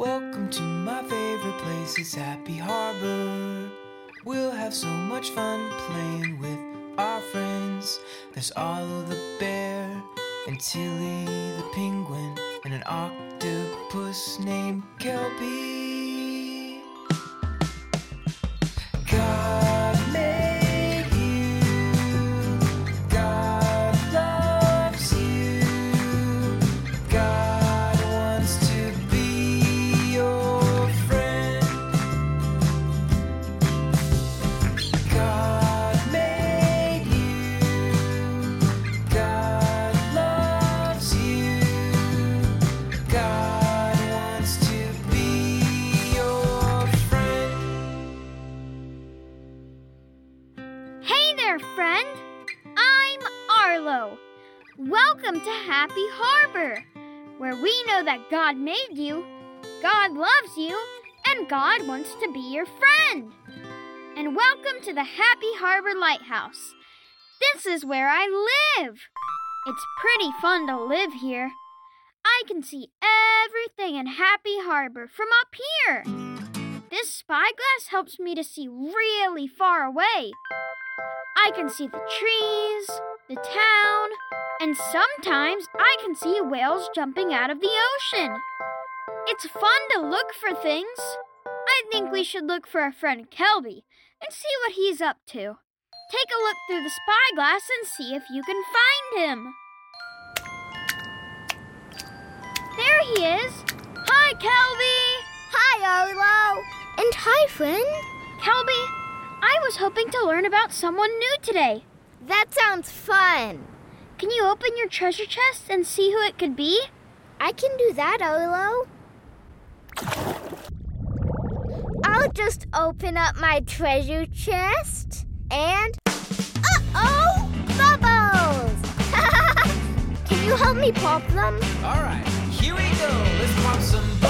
Welcome to my favorite place, it's Happy Harbor. We'll have so much fun playing with our friends. There's Olive the bear, and Tilly the penguin, and an octopus named Kelby. That God made you, God loves you, and God wants to be your friend. And welcome to the Happy Harbor Lighthouse. This is where I live. It's pretty fun to live here. I can see everything in Happy Harbor from up here. This spyglass helps me to see really far away. I can see the trees, the town, and sometimes I can see whales jumping out of the ocean. It's fun to look for things. I think we should look for our friend Kelby and see what he's up to. Take a look through the spyglass and see if you can find him. There he is. Hi, Kelby. Hi, Arlo. And hi, friend. Kelby, I was hoping to learn about someone new today. That sounds fun. Can you open your treasure chest and see who it could be? I can do that, Arlo. I'll just open up my treasure chest and. Uh oh! Bubbles! can you help me pop them? Alright, here we go. Let's pop some bubbles.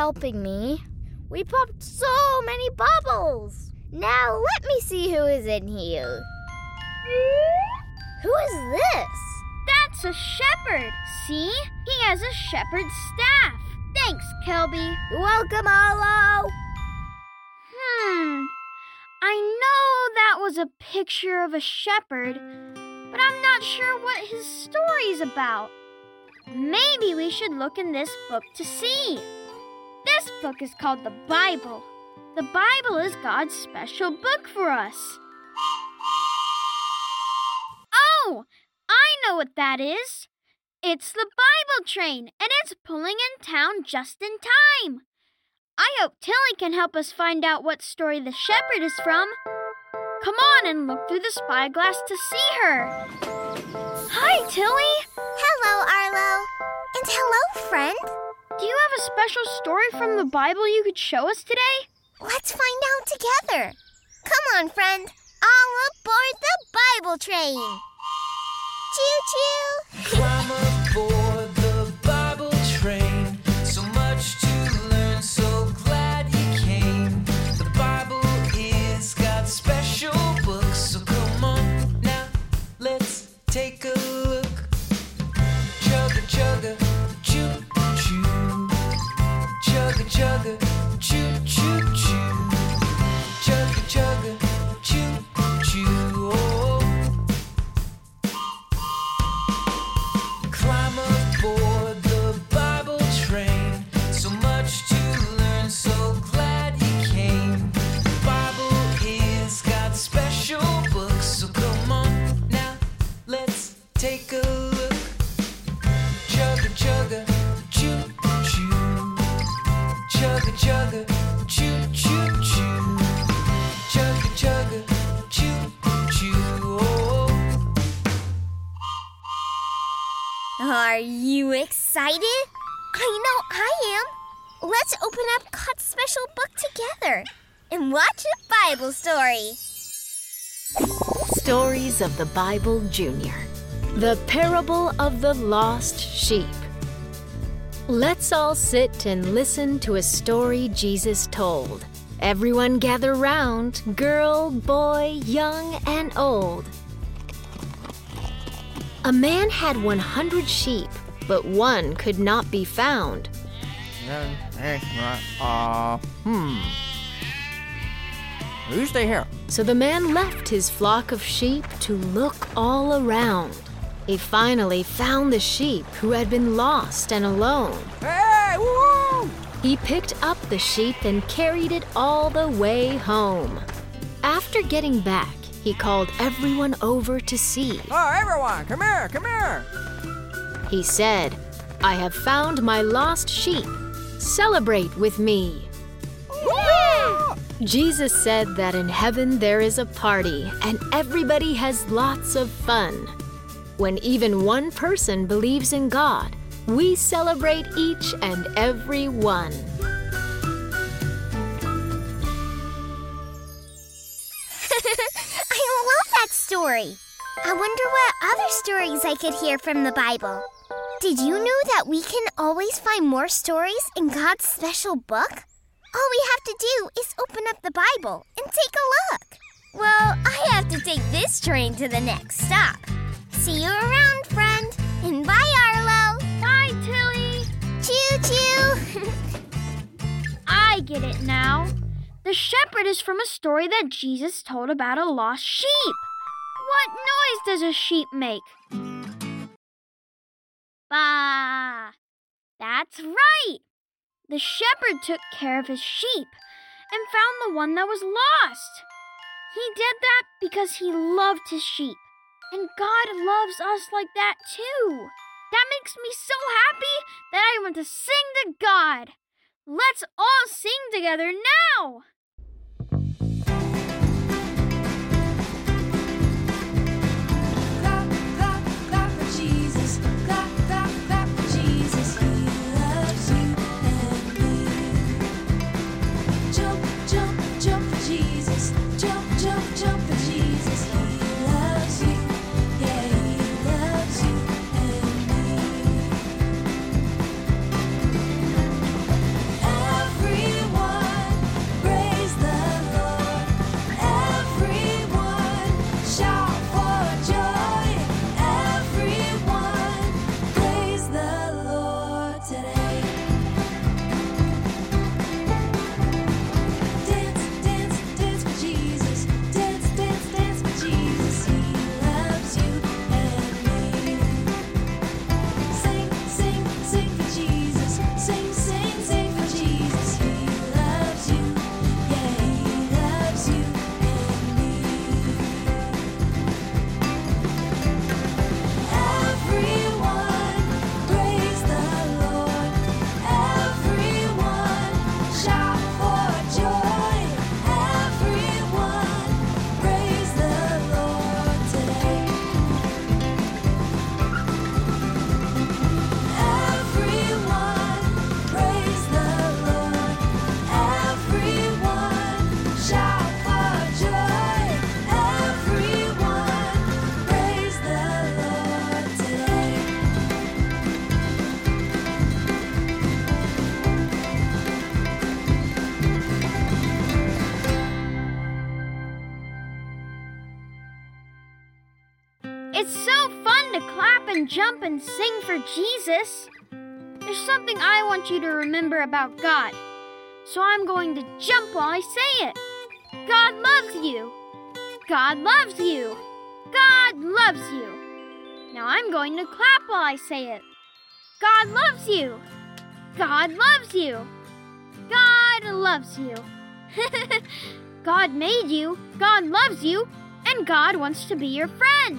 Helping me. We popped so many bubbles. Now let me see who is in here. Who is this? That's a shepherd. See? He has a shepherd's staff. Thanks, Kelby. Welcome, Arlo. Hmm. I know that was a picture of a shepherd, but I'm not sure what his story's about. Maybe we should look in this book to see. This book is called the Bible. The Bible is God's special book for us. Oh, I know what that is. It's the Bible train, and it's pulling in town just in time. I hope Tilly can help us find out what story the shepherd is from. Come on and look through the spyglass to see her. Hi, Tilly. Hello, Arlo. And hello, friend. Do you have a special story from the Bible you could show us today? Let's find out together. Come on, friend. All aboard the Bible train. Choo choo. Are you excited? I know I am. Let's open up God's special book together and watch a Bible story. Stories of the Bible Junior. The Parable of the Lost Sheep. Let's all sit and listen to a story Jesus told. Everyone gather round, girl, boy, young, and old. A man had 100 sheep, but one could not be found. Uh, hmm. You stay here. So the man left his flock of sheep to look all around. He finally found the sheep who had been lost and alone. Hey! He picked up the sheep and carried it all the way home. After getting back, he called everyone over to see. Oh, everyone, come here, come here. He said, I have found my lost sheep. Celebrate with me. Jesus said that in heaven there is a party and everybody has lots of fun. When even one person believes in God, we celebrate each and every one. Story. I wonder what other stories I could hear from the Bible. Did you know that we can always find more stories in God's special book? All we have to do is open up the Bible and take a look. Well, I have to take this train to the next stop. See you around, friend. And bye, Arlo. Bye, Tilly. Choo choo. I get it now. The shepherd is from a story that Jesus told about a lost sheep. What noise does a sheep make? Bah! That's right! The shepherd took care of his sheep and found the one that was lost. He did that because he loved his sheep. And God loves us like that too. That makes me so happy that I want to sing to God. Let's all sing together now! And jump and sing for Jesus. There's something I want you to remember about God. So I'm going to jump while I say it. God loves you. God loves you. God loves you. Now I'm going to clap while I say it. God loves you. God loves you. God loves you. God made you, God loves you, and God wants to be your friend.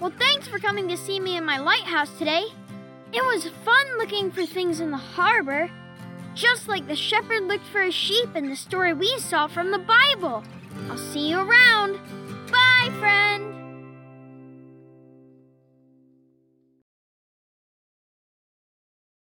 Well, thanks for coming to see me in my lighthouse today. It was fun looking for things in the harbor, just like the shepherd looked for a sheep in the story we saw from the Bible. I'll see you around. Bye, friend.